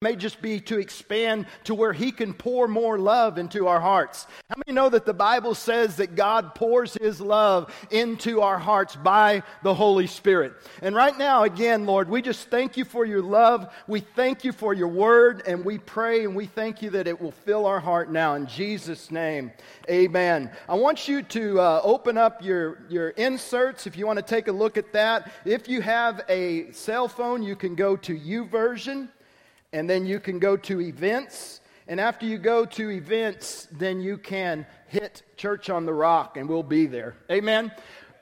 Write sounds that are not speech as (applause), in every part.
may just be to expand to where He can pour more love into our hearts. How many know that the Bible says that God pours His love into our hearts by the Holy Spirit? And right now, again, Lord, we just thank you for your love. We thank you for your word, and we pray and we thank you that it will fill our heart now. In Jesus' name, amen. I want you to uh, open up your, your inserts if you want to take a look at that. If you have a cell phone, you can go to YouVersion and then you can go to events. And after you go to events, then you can hit Church on the Rock, and we'll be there. Amen.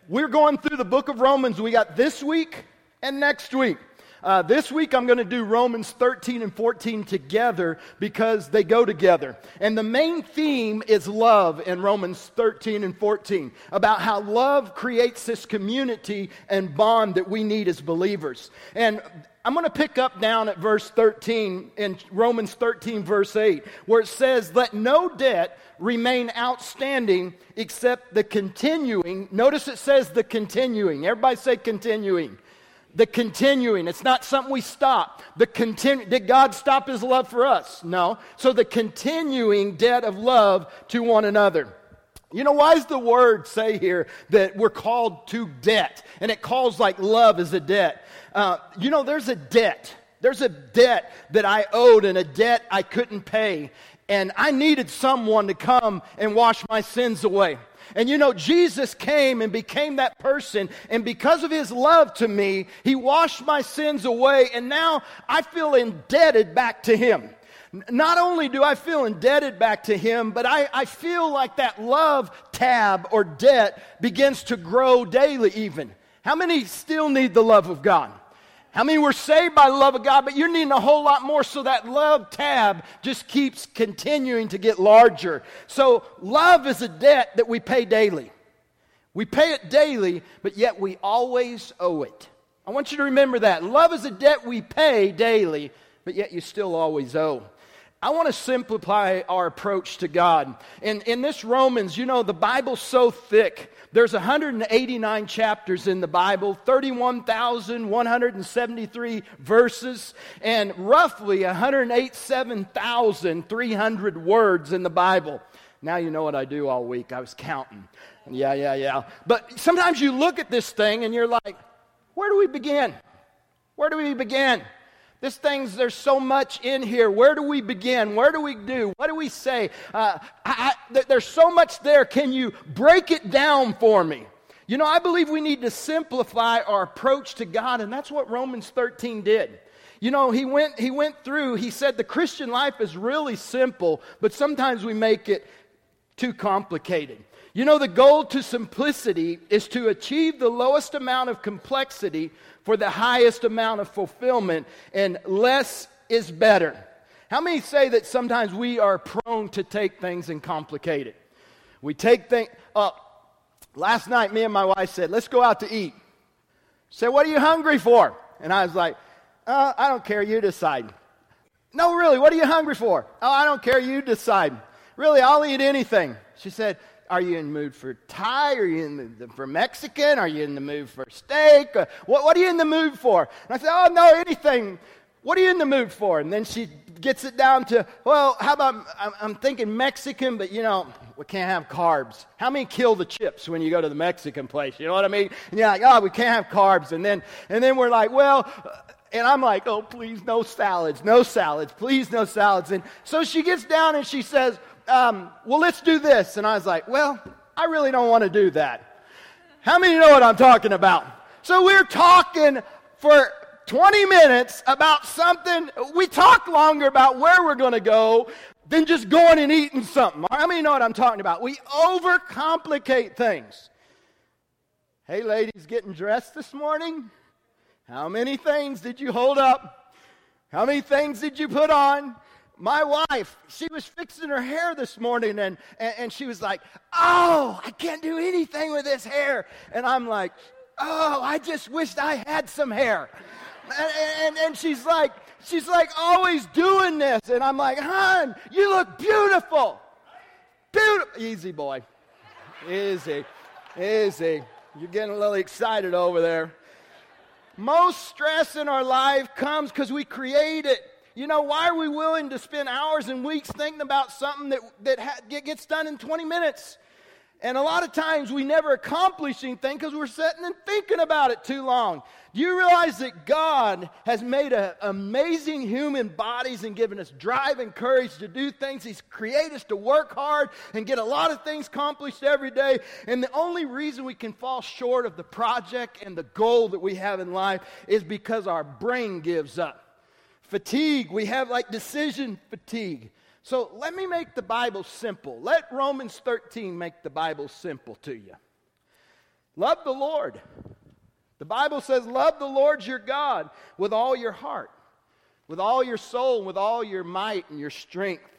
We're going through the book of Romans. We got this week and next week. Uh, this week I'm going to do Romans 13 and 14 together because they go together. And the main theme is love in Romans 13 and 14 about how love creates this community and bond that we need as believers. And I'm going to pick up down at verse 13 in Romans 13, verse 8, where it says, Let no debt remain outstanding except the continuing. Notice it says the continuing. Everybody say continuing. The continuing. It's not something we stop. The continu- Did God stop his love for us? No. So the continuing debt of love to one another. You know, why does the word say here that we're called to debt? And it calls like love as a debt. Uh, you know, there's a debt. There's a debt that I owed and a debt I couldn't pay. And I needed someone to come and wash my sins away. And you know, Jesus came and became that person. And because of his love to me, he washed my sins away. And now I feel indebted back to him. Not only do I feel indebted back to him, but I, I feel like that love tab or debt begins to grow daily, even. How many still need the love of God? How many were saved by the love of God, but you're needing a whole lot more, so that love tab just keeps continuing to get larger. So, love is a debt that we pay daily. We pay it daily, but yet we always owe it. I want you to remember that. Love is a debt we pay daily, but yet you still always owe. I want to simplify our approach to God. In, in this Romans, you know, the Bible's so thick. There's 189 chapters in the Bible, 31,173 verses, and roughly 108,300 words in the Bible. Now you know what I do all week. I was counting. Yeah, yeah, yeah. But sometimes you look at this thing and you're like, where do we begin? Where do we begin? This thing's, there's so much in here. Where do we begin? Where do we do? What do we say? Uh, I, I, there's so much there. Can you break it down for me? You know, I believe we need to simplify our approach to God, and that's what Romans 13 did. You know, he went, he went through, he said the Christian life is really simple, but sometimes we make it too complicated. You know, the goal to simplicity is to achieve the lowest amount of complexity for the highest amount of fulfillment, and less is better. How many say that sometimes we are prone to take things and complicate it? We take things. Uh, last night, me and my wife said, "Let's go out to eat." Said, "What are you hungry for?" And I was like, uh, "I don't care. You decide." No, really. What are you hungry for? Oh, I don't care. You decide. Really, I'll eat anything. She said, are you in the mood for Thai? Are you in the, for Mexican? Are you in the mood for steak? Uh, what, what are you in the mood for? And I said, Oh, no, anything. What are you in the mood for? And then she gets it down to, Well, how about, I'm, I'm thinking Mexican, but you know, we can't have carbs. How many kill the chips when you go to the Mexican place? You know what I mean? And you're like, Oh, we can't have carbs. And then, and then we're like, Well, uh, and I'm like, oh, please, no salads, no salads, please, no salads. And so she gets down and she says, um, well, let's do this. And I was like, well, I really don't want to do that. How many know what I'm talking about? So we're talking for 20 minutes about something. We talk longer about where we're going to go than just going and eating something. How many know what I'm talking about? We overcomplicate things. Hey, ladies, getting dressed this morning? How many things did you hold up? How many things did you put on? My wife, she was fixing her hair this morning and, and, and, she was like, Oh, I can't do anything with this hair. And I'm like, Oh, I just wished I had some hair. And, and, and she's like, She's like always doing this. And I'm like, Hon, you look beautiful. Beautiful. Easy, boy. Easy. Easy. You're getting a little excited over there. Most stress in our life comes because we create it You know, why are we willing to spend hours and weeks thinking about something that, that ha- gets done in 20 minutes? And a lot of times we never accomplish anything because we're sitting and thinking about it too long. Do you realize that God has made a, amazing human bodies and given us drive and courage to do things? He's created us to work hard and get a lot of things accomplished every day. And the only reason we can fall short of the project and the goal that we have in life is because our brain gives up. Fatigue, we have like decision fatigue. So let me make the Bible simple. Let Romans 13 make the Bible simple to you. Love the Lord. The Bible says, Love the Lord your God with all your heart, with all your soul, with all your might and your strength,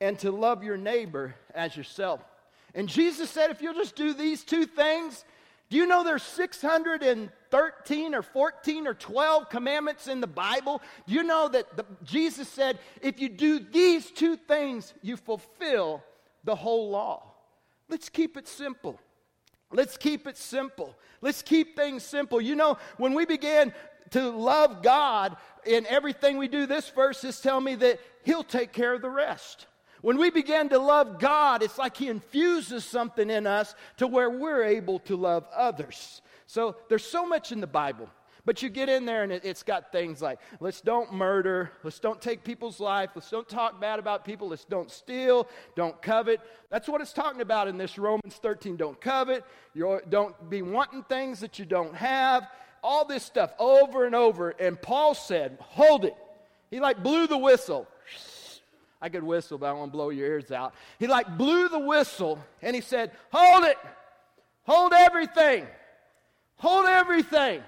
and to love your neighbor as yourself. And Jesus said, If you'll just do these two things, do you know there's 613 or 14 or 12 commandments in the Bible? Do you know that the, Jesus said, if you do these two things, you fulfill the whole law? Let's keep it simple. Let's keep it simple. Let's keep things simple. You know, when we began to love God in everything we do, this verse is telling me that He'll take care of the rest. When we begin to love God, it's like He infuses something in us to where we're able to love others. So there's so much in the Bible. But you get in there and it, has got things like let's don't murder, let's don't take people's life, let's don't talk bad about people, let's don't steal, don't covet. That's what it's talking about in this Romans 13. Don't covet, you don't be wanting things that you don't have, all this stuff over and over. And Paul said, hold it. He like blew the whistle. I could whistle, but I to blow your ears out. He like blew the whistle and he said, Hold it! Hold everything! Hold everything!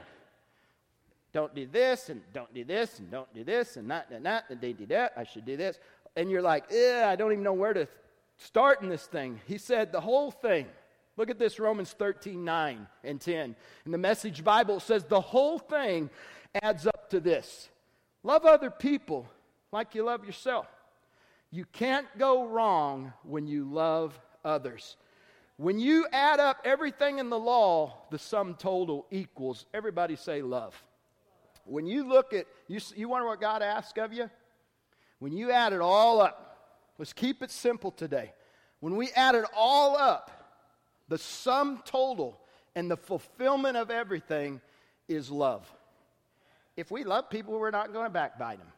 Don't do this and don't do this and don't do this and not and not and they do that. I should do this. And you're like, yeah, I don't even know where to start in this thing. He said the whole thing. Look at this Romans 13, 9 and 10. And the message Bible says the whole thing adds up to this. Love other people like you love yourself. You can't go wrong when you love others. When you add up everything in the law, the sum total equals, everybody say love. When you look at, you, you wonder what God asks of you? When you add it all up, let's keep it simple today. When we add it all up, the sum total and the fulfillment of everything is love. If we love people, we're not going to backbite them.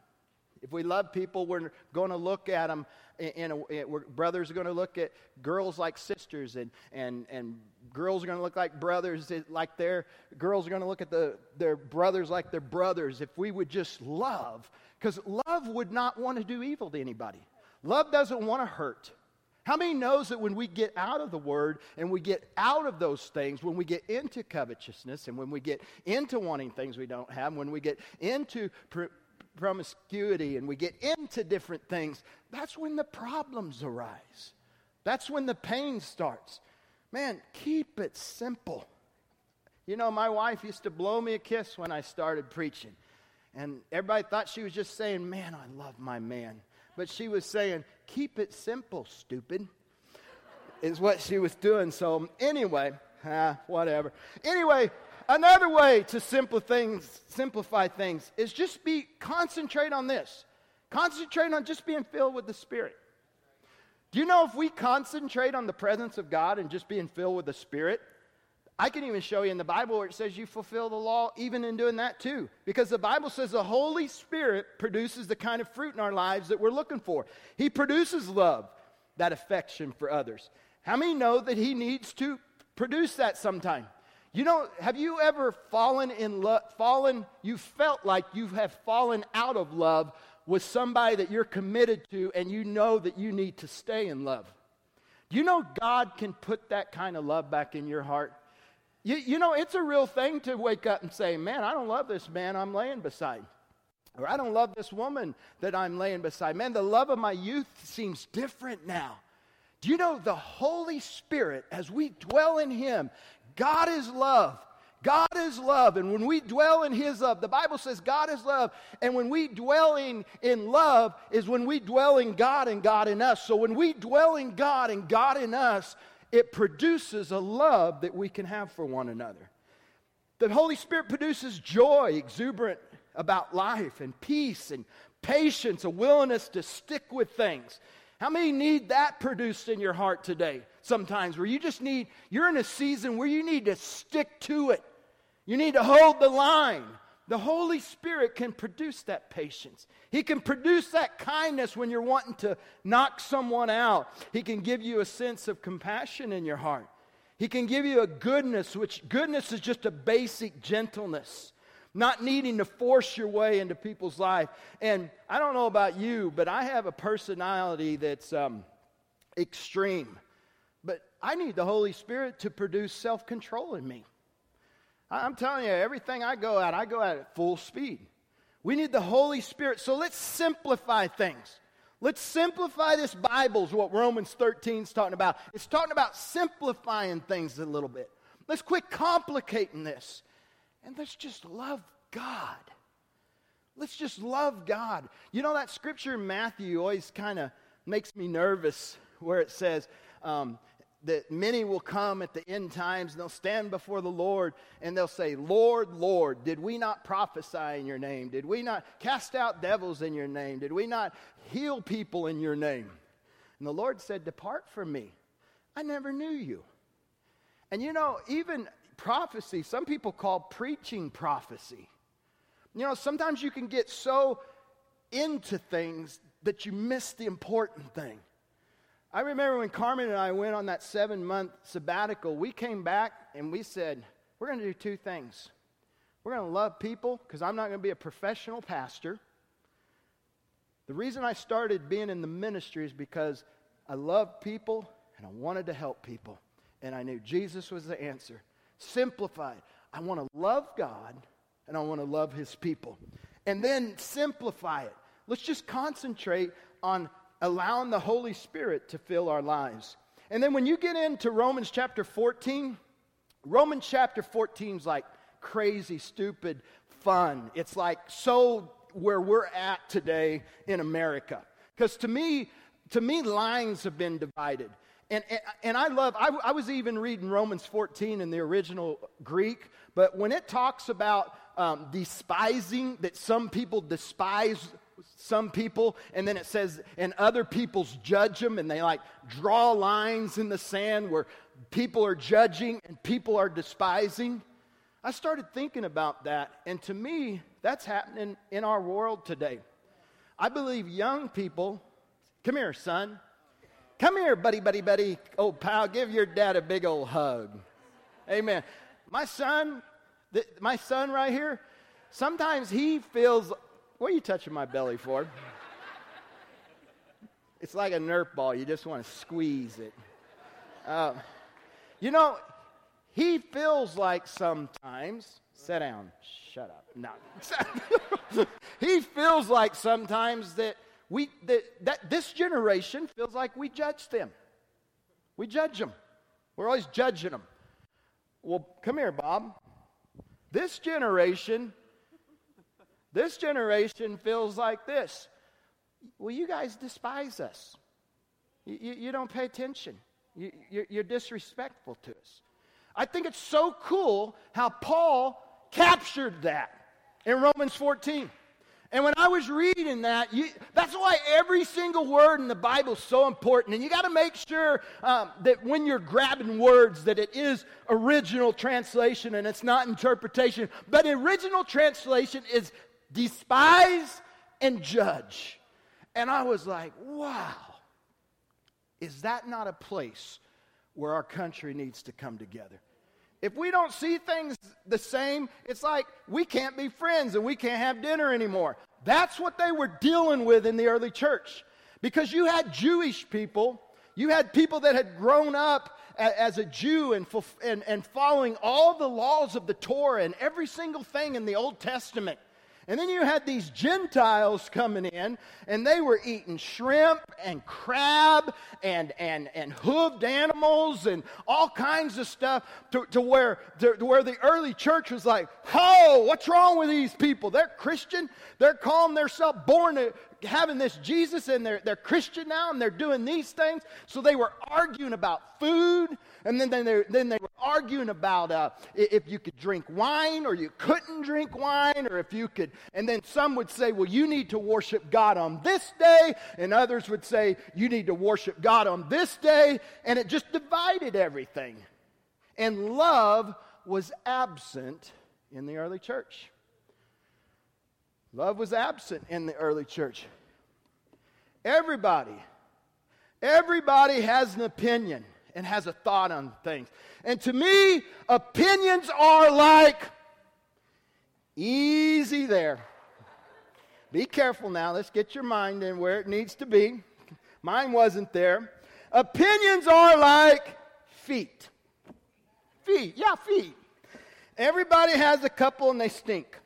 If we love people, we're going to look at them, and brothers are going to look at girls like sisters, and, and, and girls are going to look like brothers, like their girls are going to look at the, their brothers like their brothers. If we would just love, because love would not want to do evil to anybody. Love doesn't want to hurt. How many knows that when we get out of the word and we get out of those things, when we get into covetousness and when we get into wanting things we don't have, when we get into promiscuity and we get into different things, that's when the problems arise. That's when the pain starts. Man, keep it simple. You know, my wife used to blow me a kiss when I started preaching. And everybody thought she was just saying, Man, I love my man. But she was saying, Keep it simple, stupid, is what she was doing. So, anyway, (laughs) whatever. Anyway, Another way to simplify things, simplify things is just be concentrate on this. Concentrate on just being filled with the Spirit. Do you know if we concentrate on the presence of God and just being filled with the Spirit, I can even show you in the Bible where it says you fulfill the law even in doing that too. Because the Bible says the Holy Spirit produces the kind of fruit in our lives that we're looking for. He produces love, that affection for others. How many know that He needs to produce that sometime? You know, have you ever fallen in love, fallen, you felt like you have fallen out of love with somebody that you're committed to and you know that you need to stay in love? You know God can put that kind of love back in your heart? You, you know, it's a real thing to wake up and say, man, I don't love this man I'm laying beside. Or I don't love this woman that I'm laying beside. Man, the love of my youth seems different now. Do you know the Holy Spirit, as we dwell in Him, God is love. God is love. And when we dwell in His love, the Bible says God is love. And when we dwell in, in love is when we dwell in God and God in us. So when we dwell in God and God in us, it produces a love that we can have for one another. The Holy Spirit produces joy, exuberant about life, and peace, and patience, a willingness to stick with things. How many need that produced in your heart today? Sometimes where you just need, you're in a season where you need to stick to it. You need to hold the line. The Holy Spirit can produce that patience. He can produce that kindness when you're wanting to knock someone out. He can give you a sense of compassion in your heart. He can give you a goodness, which goodness is just a basic gentleness, not needing to force your way into people's life. And I don't know about you, but I have a personality that's um, extreme. I need the Holy Spirit to produce self control in me. I'm telling you, everything I go at, I go at at full speed. We need the Holy Spirit. So let's simplify things. Let's simplify this Bible, is what Romans 13 is talking about. It's talking about simplifying things a little bit. Let's quit complicating this. And let's just love God. Let's just love God. You know, that scripture in Matthew always kind of makes me nervous where it says, um, that many will come at the end times and they'll stand before the Lord and they'll say, Lord, Lord, did we not prophesy in your name? Did we not cast out devils in your name? Did we not heal people in your name? And the Lord said, Depart from me. I never knew you. And you know, even prophecy, some people call preaching prophecy. You know, sometimes you can get so into things that you miss the important thing. I remember when Carmen and I went on that seven month sabbatical, we came back and we said, We're going to do two things. We're going to love people because I'm not going to be a professional pastor. The reason I started being in the ministry is because I love people and I wanted to help people. And I knew Jesus was the answer. Simplified. I want to love God and I want to love his people. And then simplify it. Let's just concentrate on allowing the Holy Spirit to fill our lives. And then when you get into Romans chapter 14, Romans chapter 14 is like crazy, stupid fun. It's like so where we're at today in America. Because to me, to me, lines have been divided. And, and, and I love, I, I, was even reading Romans 14 in the original Greek, but when it talks about um, despising, that some people despise some people, and then it says, and other people's judge them, and they like draw lines in the sand where people are judging and people are despising. I started thinking about that, and to me, that's happening in our world today. I believe young people, come here, son. Come here, buddy, buddy, buddy. Oh, pal, give your dad a big old hug. Amen. My son, th- my son right here, sometimes he feels what are you touching my belly for? it's like a Nerf ball. You just want to squeeze it. Uh, you know, he feels like sometimes, sit down, shut up. No. (laughs) he feels like sometimes that we that, that this generation feels like we judge them. We judge them. We're always judging them. Well, come here, Bob. This generation this generation feels like this. Well, you guys despise us. You, you, you don't pay attention. You, you're, you're disrespectful to us. I think it's so cool how Paul captured that in Romans 14. And when I was reading that, you, that's why every single word in the Bible is so important. And you got to make sure um, that when you're grabbing words, that it is original translation and it's not interpretation. But original translation is despise and judge. And I was like, wow, is that not a place where our country needs to come together? If we don't see things the same, it's like we can't be friends and we can't have dinner anymore. That's what they were dealing with in the early church. Because you had Jewish people, you had people that had grown up as a Jew and, and, and following all the laws of the Torah and every single thing in the Old Testament. And then you had these Gentiles coming in, and they were eating shrimp and crab and, and, and hooved animals and all kinds of stuff to, to, where, to, to where the early church was like, Oh, what's wrong with these people? They're Christian. They're calling themselves born, having this Jesus and they're, they're Christian now and they're doing these things. So they were arguing about food and then, they, then they were arguing about uh, if you could drink wine or you couldn't drink wine or if you could. And then some would say, well, you need to worship God on this day. And others would say, you need to worship God on this day. And it just divided everything. And love was absent in the early church. Love was absent in the early church. Everybody, everybody has an opinion and has a thought on things. And to me, opinions are like easy there. Be careful now. Let's get your mind in where it needs to be. Mine wasn't there. Opinions are like feet. Feet, yeah, feet. Everybody has a couple and they stink.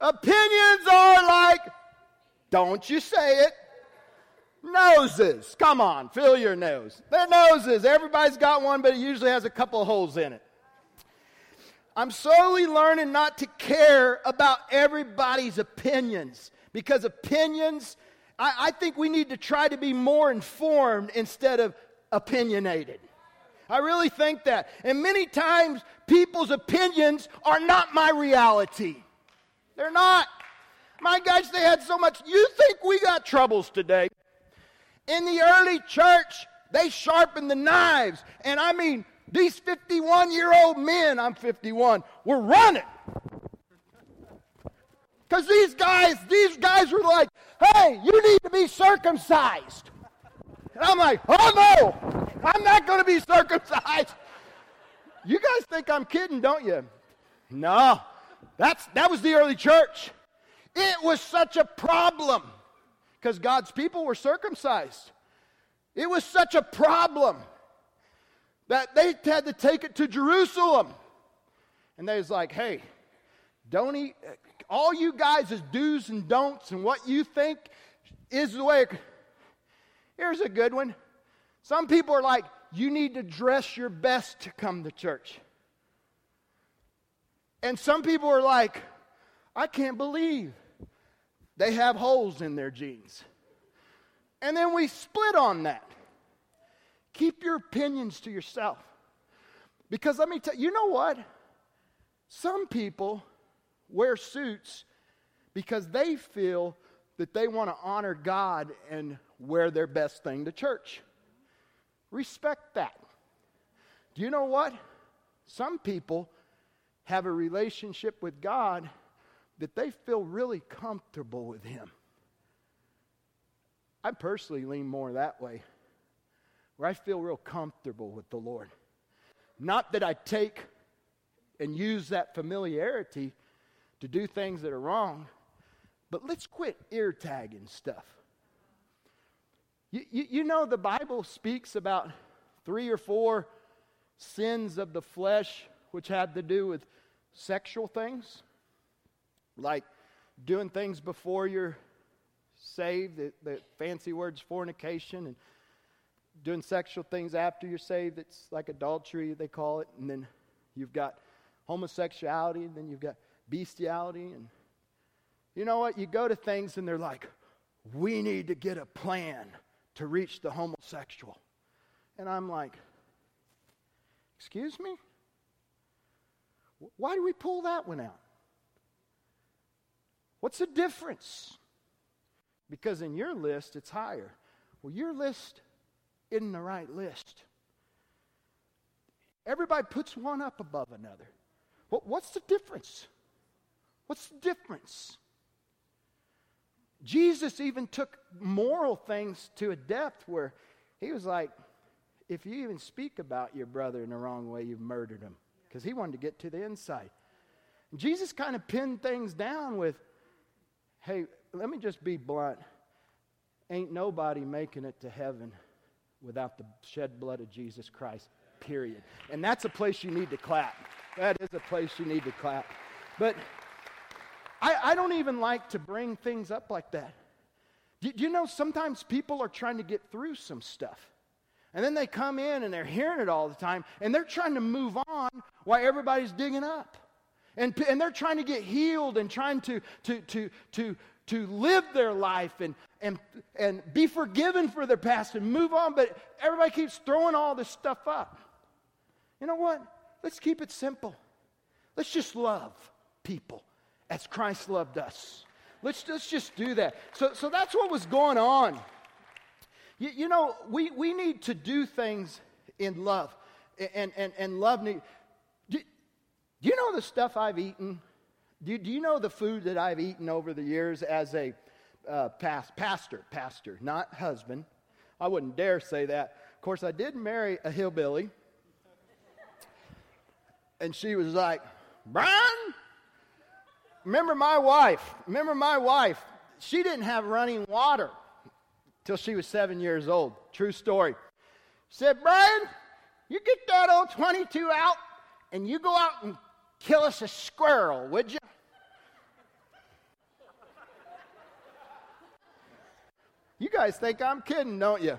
Opinions are like, don't you say it. Noses. Come on, fill your nose. They're noses. Everybody's got one, but it usually has a couple holes in it. I'm slowly learning not to care about everybody's opinions because opinions, I, I think we need to try to be more informed instead of opinionated. I really think that. And many times, people's opinions are not my reality. They're not. My gosh, they had so much. You think we got troubles today? In the early church, they sharpened the knives. And I mean, these 51 year old men, I'm 51, were running. Because these guys, these guys were like, hey, you need to be circumcised. And I'm like, oh no, I'm not going to be circumcised. You guys think I'm kidding, don't you? No, that's, that was the early church. It was such a problem because God's people were circumcised. It was such a problem that they had to take it to Jerusalem. And they was like, hey, don't eat, all you guys is do's and don'ts and what you think is the way. Here's a good one. Some people are like, you need to dress your best to come to church. And some people are like, I can't believe they have holes in their jeans. And then we split on that. Keep your opinions to yourself. Because let me tell you, you know what? Some people wear suits because they feel that they want to honor God and wear their best thing to church. Respect that. Do you know what? Some people have a relationship with God that they feel really comfortable with Him. I personally lean more that way, where I feel real comfortable with the Lord. Not that I take and use that familiarity to do things that are wrong, but let's quit ear tagging stuff. You, you, you, know, the Bible speaks about three or four sins of the flesh which had to do with sexual things, like doing things before you're saved, the, the fancy words fornication, and doing sexual things after you're saved. It's like adultery, they call it. And then you've got homosexuality, and then you've got bestiality. And you know what? You go to things, and they're like, we need to get a plan to reach the homosexual. And I'm like, excuse me? Why do we pull that one out? What's the difference? Because in your list, it's higher. Well, your list isn't the right list. Everybody puts one up above another. Well, what's the difference? What's the difference? Jesus even took moral things to a depth where he was like, if you even speak about your brother in the wrong way, you've murdered him. Because he wanted to get to the inside. Jesus kind of pinned things down with, hey, let me just be blunt. Ain't nobody making it to heaven without the shed blood of Jesus Christ, period. And that's a place you need to clap. That is a place you need to clap. But I, I don't even like to bring things up like that. Do, do you know sometimes people are trying to get through some stuff? And then they come in and they're hearing it all the time and they're trying to move on while everybody's digging up. And, and they're trying to get healed and trying to, to, to, to, to live their life and, and, and be forgiven for their past and move on. But everybody keeps throwing all this stuff up. You know what? Let's keep it simple. Let's just love people as Christ loved us. Let's, let's just do that. So, so that's what was going on. You, you know, we, we need to do things in love. And, and, and love need. Do, you know the stuff I've eaten? Do, do you know the food that I've eaten over the years as a uh, past, pastor? Pastor, not husband. I wouldn't dare say that. Of course, I did marry a hillbilly. And she was like, Brian, remember my wife. Remember my wife. She didn't have running water till she was seven years old. True story. Said, Brian, you get that old 22 out and you go out and kill us a squirrel, would you? You guys think I'm kidding, don't you?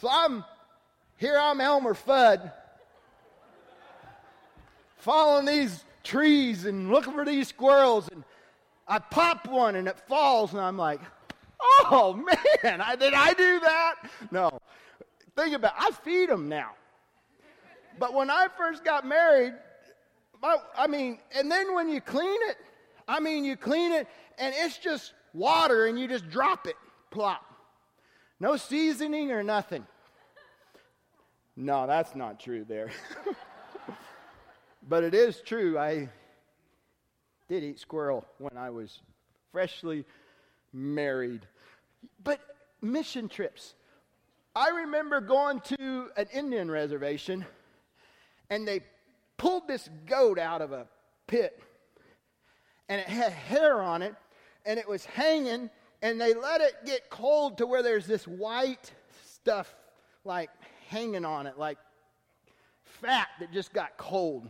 So I'm here, I'm Elmer Fudd, following these trees and looking for these squirrels, and I pop one and it falls, and I'm like, oh man, I, did I do that? No. Think about it, I feed them now. But when I first got married, I mean, and then when you clean it, I mean, you clean it and it's just water and you just drop it, plop. No seasoning or nothing. No, that's not true there. (laughs) but it is true. I did eat squirrel when I was freshly married. But mission trips. I remember going to an Indian reservation and they pulled this goat out of a pit and it had hair on it and it was hanging and they let it get cold to where there's this white stuff like hanging on it like fat that just got cold.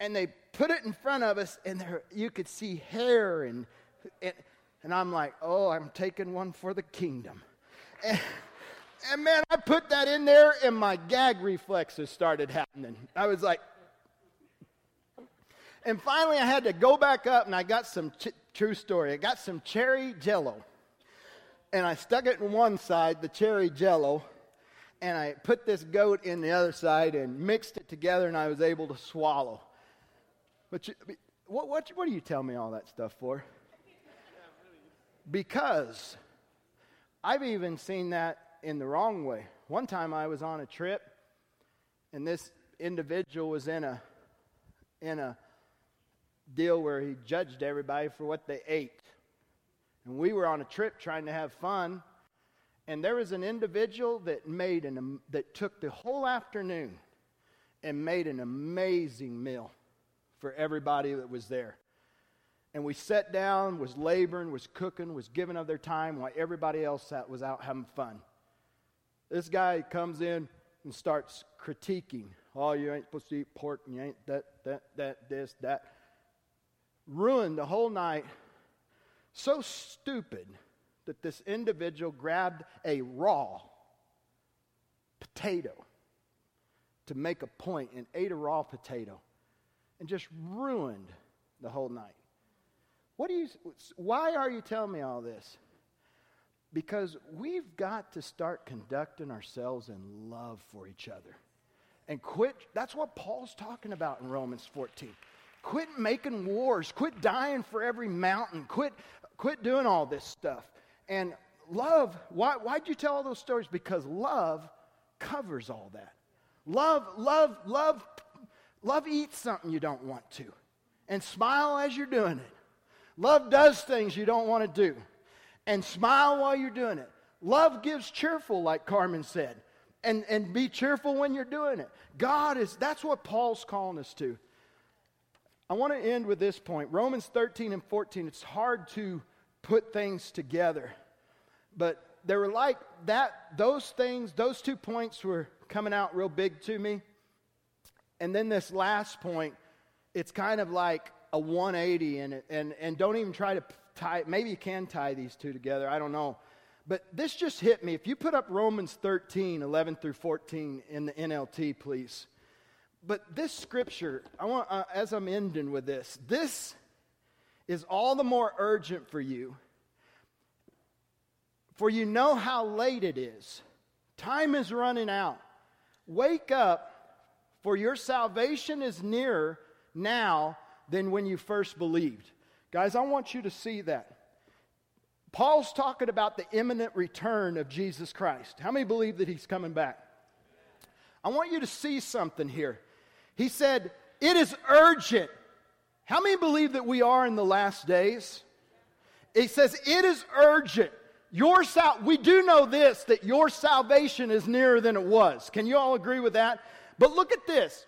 And they put it in front of us and there you could see hair and, and and i'm like oh i'm taking one for the kingdom. And, and man i put that in there and my gag reflexes started happening. I was like and finally, I had to go back up and I got some, ch- true story, I got some cherry jello. And I stuck it in one side, the cherry jello, and I put this goat in the other side and mixed it together and I was able to swallow. But you, what, what, what do you tell me all that stuff for? Because I've even seen that in the wrong way. One time I was on a trip and this individual was in a in a deal where he judged everybody for what they ate. And we were on a trip trying to have fun, and there was an individual that made an that took the whole afternoon and made an amazing meal for everybody that was there. And we sat down, was laboring, was cooking, was giving of their time while everybody else sat, was out having fun. This guy comes in and starts critiquing. Oh, you ain't supposed to eat pork, and you ain't that, that, that, this, that ruined the whole night. So stupid that this individual grabbed a raw potato to make a point and ate a raw potato and just ruined the whole night. What do you why are you telling me all this? Because we've got to start conducting ourselves in love for each other. And quit that's what Paul's talking about in Romans 14. Quit making wars. Quit dying for every mountain. Quit, quit doing all this stuff. And love, why, why'd you tell all those stories? Because love covers all that. Love, love, love, love eats something you don't want to. And smile as you're doing it. Love does things you don't want to do. And smile while you're doing it. Love gives cheerful, like Carmen said. And, and be cheerful when you're doing it. God is, that's what Paul's calling us to. I want to end with this point Romans 13 and 14. It's hard to put things together, but they were like that, those things, those two points were coming out real big to me. And then this last point, it's kind of like a 180 in it. And, and don't even try to tie, maybe you can tie these two together. I don't know. But this just hit me. If you put up Romans 13, 11 through 14 in the NLT, please. But this scripture, I want, uh, as I'm ending with this, this is all the more urgent for you. For you know how late it is. Time is running out. Wake up, for your salvation is nearer now than when you first believed. Guys, I want you to see that. Paul's talking about the imminent return of Jesus Christ. How many believe that he's coming back? I want you to see something here. He said, It is urgent. How many believe that we are in the last days? He says, It is urgent. Your sal- we do know this that your salvation is nearer than it was. Can you all agree with that? But look at this.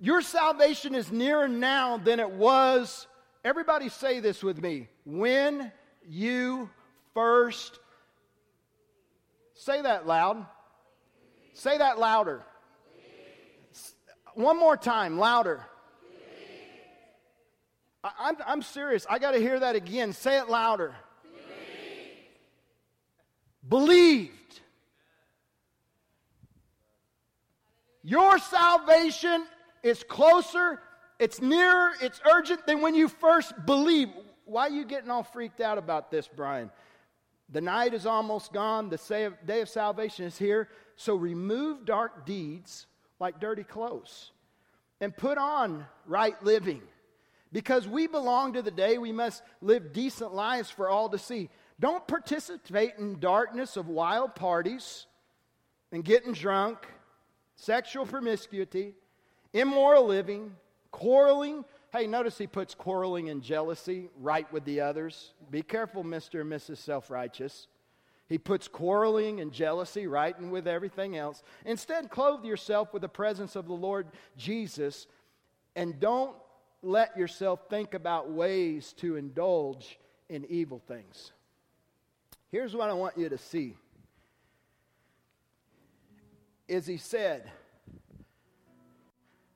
Your salvation is nearer now than it was. Everybody say this with me. When you first say that loud. Say that louder. One more time, louder. I, am I'm serious. I got to hear that again. Say it louder. Believed. Your salvation is closer, it's nearer, it's urgent than when you first believe. Why are you getting all freaked out about this, Brian? The night is almost gone, the day of salvation is here. So remove dark deeds like dirty clothes and put on right living. Because we belong to the day we must live decent lives for all to see. Don't participate in darkness of wild parties and getting drunk, sexual promiscuity, immoral living, quarreling. Hey, notice he puts quarreling and jealousy right with the others. Be careful, Mr. and Mrs. Self Righteous. He puts quarreling and jealousy right in with everything else. Instead, clothe yourself with the presence of the Lord Jesus and don't let yourself think about ways to indulge in evil things. Here's what I want you to see. Is he said,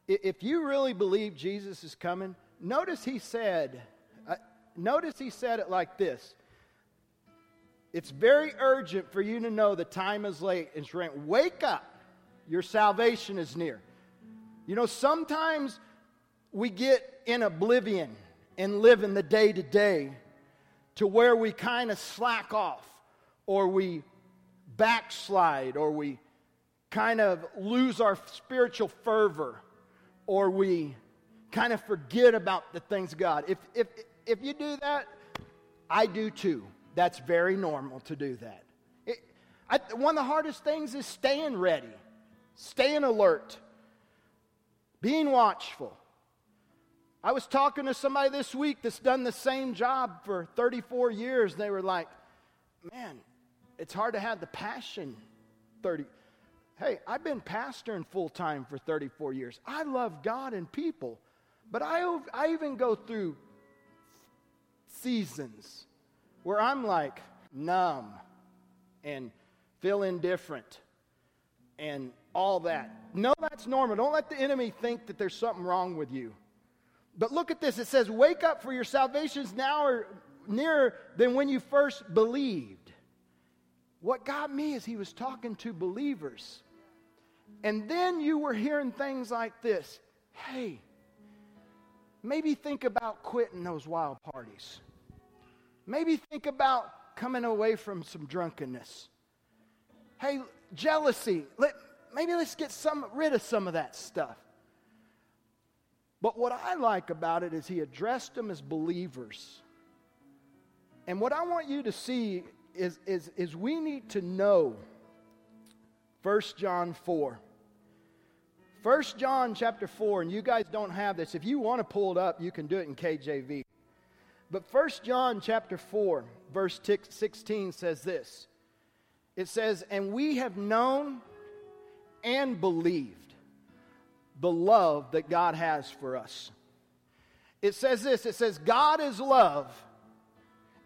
if you really believe Jesus is coming, notice he said, uh, notice he said it like this it's very urgent for you to know the time is late. It's right. Wake up. Your salvation is near. You know, sometimes we get in oblivion and live in the day to day to where we kind of slack off or we backslide or we kind of lose our spiritual fervor or we kind of forget about the things God. If, if, if you do that, I do too. That's very normal to do that. It, I, one of the hardest things is staying ready, staying alert, being watchful. I was talking to somebody this week that's done the same job for 34 years. They were like, man, it's hard to have the passion 30. Hey, I've been pastoring full time for 34 years. I love God and people, but I, I even go through seasons where I'm like numb and feel indifferent and all that. No, that's normal. Don't let the enemy think that there's something wrong with you. But look at this. It says, Wake up, for your salvation's now or nearer than when you first believed. What got me is he was talking to believers. And then you were hearing things like this Hey, maybe think about quitting those wild parties. Maybe think about coming away from some drunkenness. Hey, jealousy. Let, maybe let's get some, rid of some of that stuff. But what I like about it is he addressed them as believers. And what I want you to see is, is, is we need to know 1 John 4. 1 John chapter 4, and you guys don't have this. If you want to pull it up, you can do it in KJV. But 1 John chapter 4, verse 16 says this. It says, And we have known and believed the love that God has for us. It says this it says, God is love,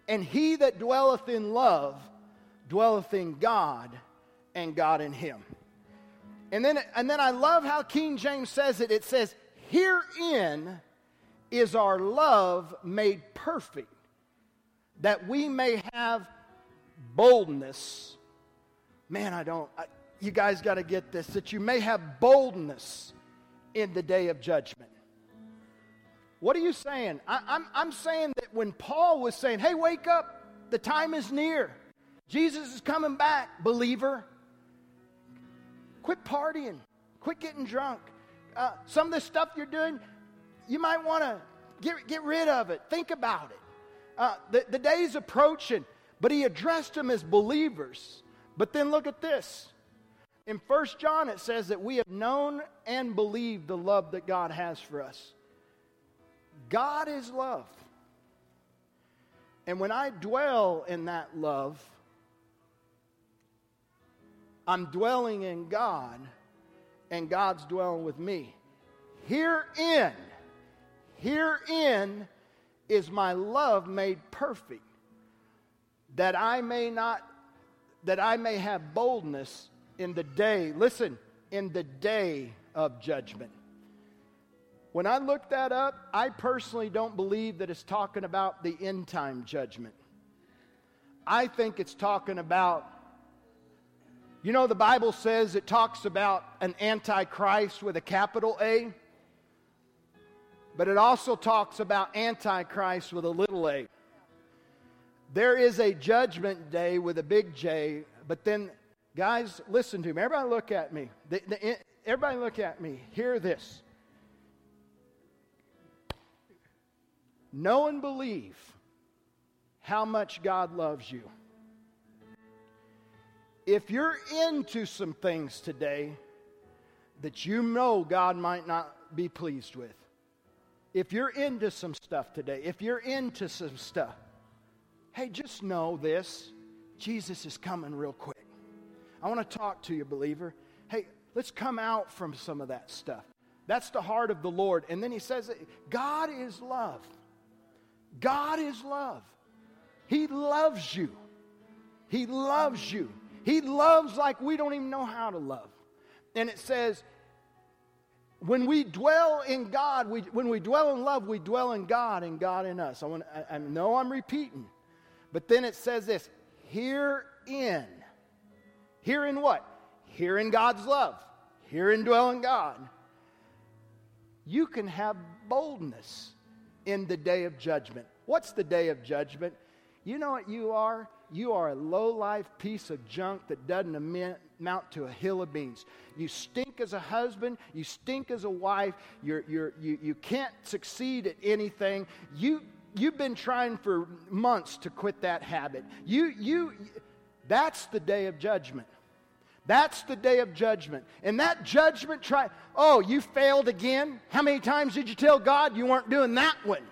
and he that dwelleth in love dwelleth in God, and God in him. And then, and then I love how King James says it. It says, Herein is our love made perfect, that we may have boldness. Man, I don't, I, you guys got to get this, that you may have boldness in the day of judgment. What are you saying? I, I'm, I'm saying that when Paul was saying, hey, wake up, the time is near, Jesus is coming back, believer. Quit partying, quit getting drunk. Uh, some of the stuff you're doing, you might want to get, get rid of it. Think about it. Uh, the, the day's approaching, but he addressed them as believers. But then look at this. In First John, it says that we have known and believed the love that God has for us. God is love. And when I dwell in that love, I'm dwelling in God, and God's dwelling with me. Herein, herein is my love made perfect, that I may not, that I may have boldness in the day, listen, in the day of judgment. When I looked that up, I personally don't believe that it's talking about the end time judgment. I think it's talking about, you know, the Bible says it talks about an antichrist with a capital A, but it also talks about antichrist with a little a. There is a judgment day with a big J, but then Guys, listen to me. Everybody look at me. The, the, everybody look at me. Hear this. Know and believe how much God loves you. If you're into some things today that you know God might not be pleased with, if you're into some stuff today, if you're into some stuff, hey, just know this Jesus is coming real quick. I want to talk to you, believer. Hey, let's come out from some of that stuff. That's the heart of the Lord. And then he says, God is love. God is love. He loves you. He loves you. He loves like we don't even know how to love. And it says, when we dwell in God, we, when we dwell in love, we dwell in God and God in us. I, want, I, I know I'm repeating, but then it says this herein here in what? Here in God's love. Here in dwelling God. You can have boldness in the day of judgment. What's the day of judgment? You know what you are? You are a low life piece of junk that doesn't amount to a hill of beans. You stink as a husband. You stink as a wife. You're, you're, you, you can't succeed at anything. You, you've been trying for months to quit that habit. You, you, that's the day of judgment. That's the day of judgment. And that judgment try oh, you failed again? How many times did you tell God you weren't doing that one?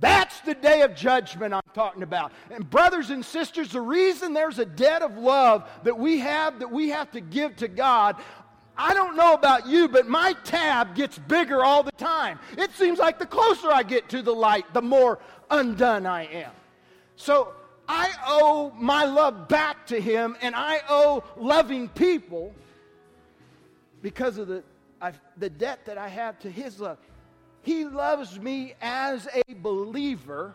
That's the day of judgment I'm talking about. And brothers and sisters, the reason there's a debt of love that we have that we have to give to God, I don't know about you, but my tab gets bigger all the time. It seems like the closer I get to the light, the more undone I am. So I owe my love back to him, and I owe loving people because of the, I've, the debt that I have to his love. He loves me as a believer.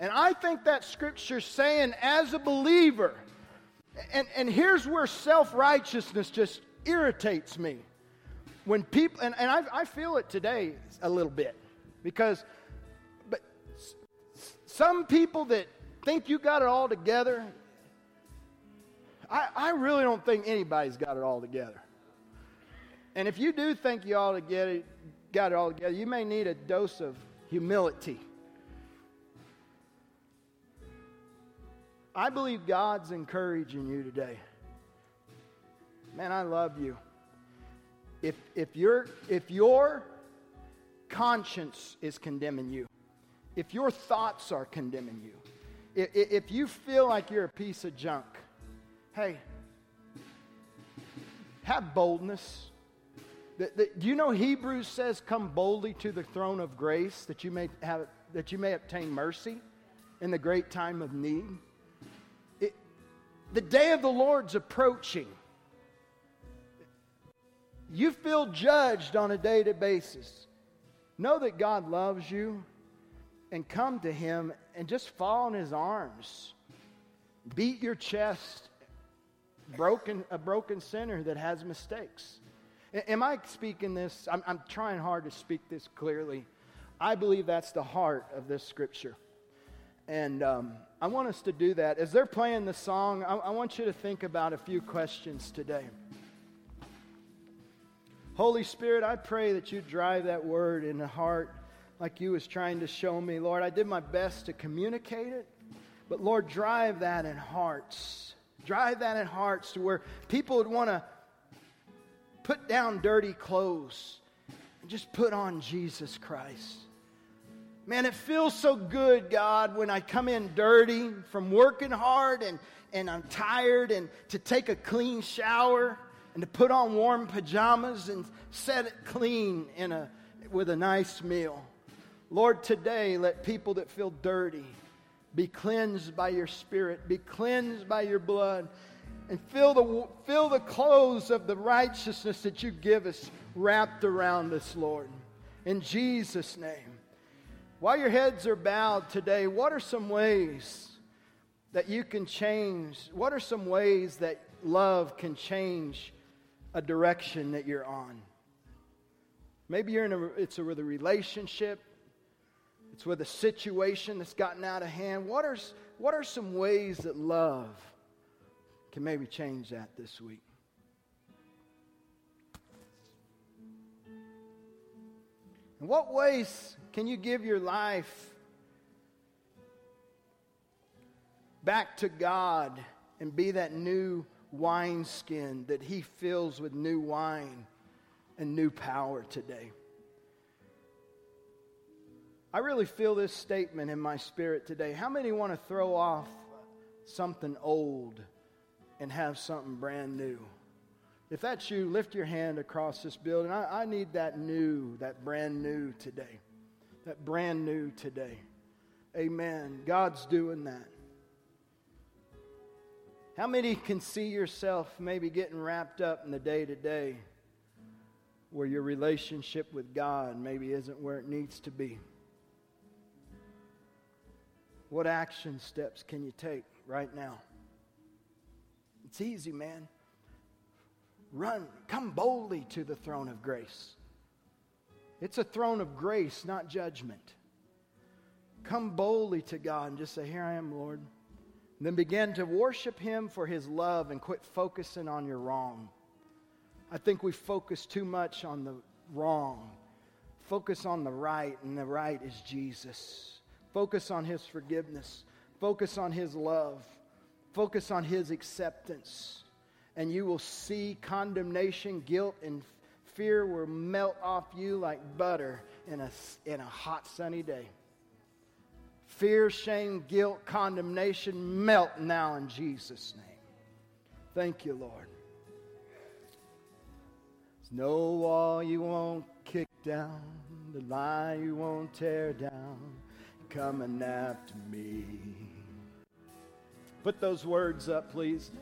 And I think that scripture's saying, as a believer, and, and here's where self righteousness just irritates me. When people, and, and I, I feel it today a little bit, because but some people that think you got it all together, I, I really don't think anybody's got it all together. And if you do think you all together, got it all together, you may need a dose of humility. I believe God's encouraging you today. Man, I love you. If, if, your, if your conscience is condemning you, if your thoughts are condemning you, if, if you feel like you're a piece of junk, hey, have boldness. Do you know Hebrews says, "Come boldly to the throne of grace, that you may have that you may obtain mercy in the great time of need." It, the day of the Lord's approaching. You feel judged on a day-to-day basis. Know that God loves you and come to Him and just fall in His arms. Beat your chest, broken, a broken sinner that has mistakes. Am I speaking this? I'm, I'm trying hard to speak this clearly. I believe that's the heart of this scripture. And um, I want us to do that. As they're playing the song, I, I want you to think about a few questions today. Holy Spirit, I pray that you drive that word in the heart like you was trying to show me. Lord, I did my best to communicate it, but Lord, drive that in hearts. Drive that in hearts to where people would want to put down dirty clothes and just put on Jesus Christ. Man, it feels so good, God, when I come in dirty from working hard and, and I'm tired and to take a clean shower and to put on warm pajamas and set it clean in a, with a nice meal. Lord, today let people that feel dirty be cleansed by your spirit, be cleansed by your blood, and fill the, fill the clothes of the righteousness that you give us wrapped around us, Lord. In Jesus' name. While your heads are bowed today, what are some ways that you can change? What are some ways that love can change a direction that you're on? Maybe you're in a, it's a, with a relationship, it's with a situation that's gotten out of hand. What are, what are some ways that love can maybe change that this week? In what ways can you give your life back to God and be that new wineskin that He fills with new wine and new power today? I really feel this statement in my spirit today. How many want to throw off something old and have something brand new? If that's you, lift your hand across this building. I, I need that new, that brand new today that brand new today. Amen. God's doing that. How many can see yourself maybe getting wrapped up in the day to day where your relationship with God maybe isn't where it needs to be? What action steps can you take right now? It's easy, man. Run, come boldly to the throne of grace. It's a throne of grace, not judgment. Come boldly to God and just say, Here I am, Lord. And then begin to worship Him for His love and quit focusing on your wrong. I think we focus too much on the wrong. Focus on the right, and the right is Jesus. Focus on His forgiveness. Focus on His love. Focus on His acceptance. And you will see condemnation, guilt, and fear will melt off you like butter in a, in a hot sunny day. Fear, shame, guilt, condemnation melt now in Jesus' name. Thank you, Lord. There's no wall you won't kick down, the lie you won't tear down, coming after me. Put those words up, please.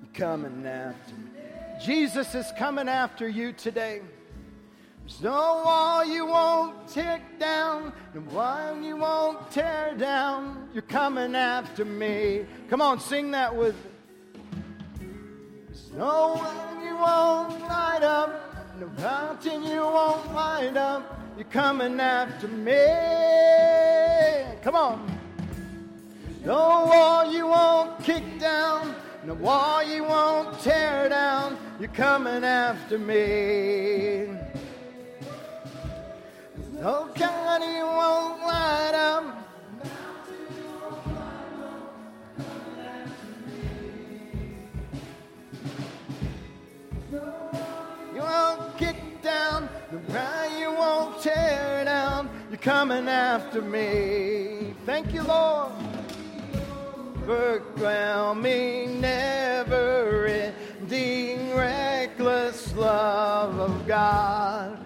You're coming after me. Jesus is coming after you today. There's no wall you won't take down, no wall you won't tear down. You're coming after me. Come on, sing that with me. There's no wall you won't light up, no mountain you won't light up. You're coming after me. Come on. No wall you won't kick down. No wall you won't tear down, you're coming after me. No God coming after me. Thank you, Lord overwhelming, never ending, reckless love of God.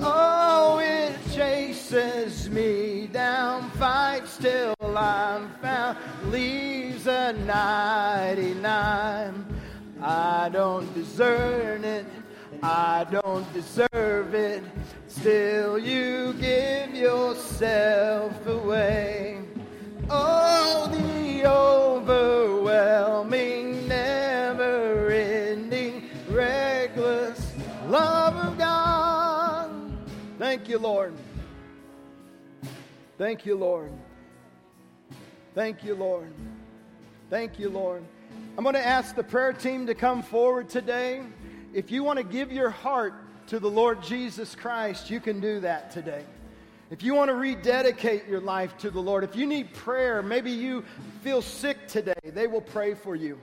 Oh, it chases me down, fights till I'm found, leaves a 99. I don't deserve it. I don't deserve it till you give yourself away. Oh, the overwhelming, never ending, reckless love of God. Thank you, Lord. Thank you, Lord. Thank you, Lord. Thank you, Lord. I'm going to ask the prayer team to come forward today. If you want to give your heart to the Lord Jesus Christ, you can do that today. If you want to rededicate your life to the Lord, if you need prayer, maybe you feel sick today, they will pray for you.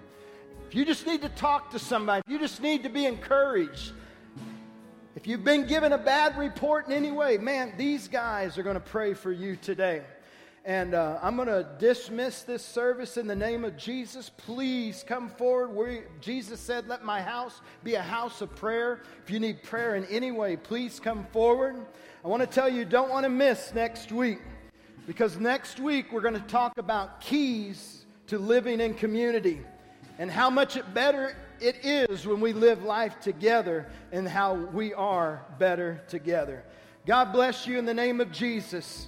If you just need to talk to somebody, if you just need to be encouraged, if you've been given a bad report in any way, man, these guys are going to pray for you today. And uh, I'm going to dismiss this service in the name of Jesus. Please come forward. We, Jesus said, Let my house be a house of prayer. If you need prayer in any way, please come forward. I want to tell you, don't want to miss next week. Because next week, we're going to talk about keys to living in community and how much it better it is when we live life together and how we are better together. God bless you in the name of Jesus.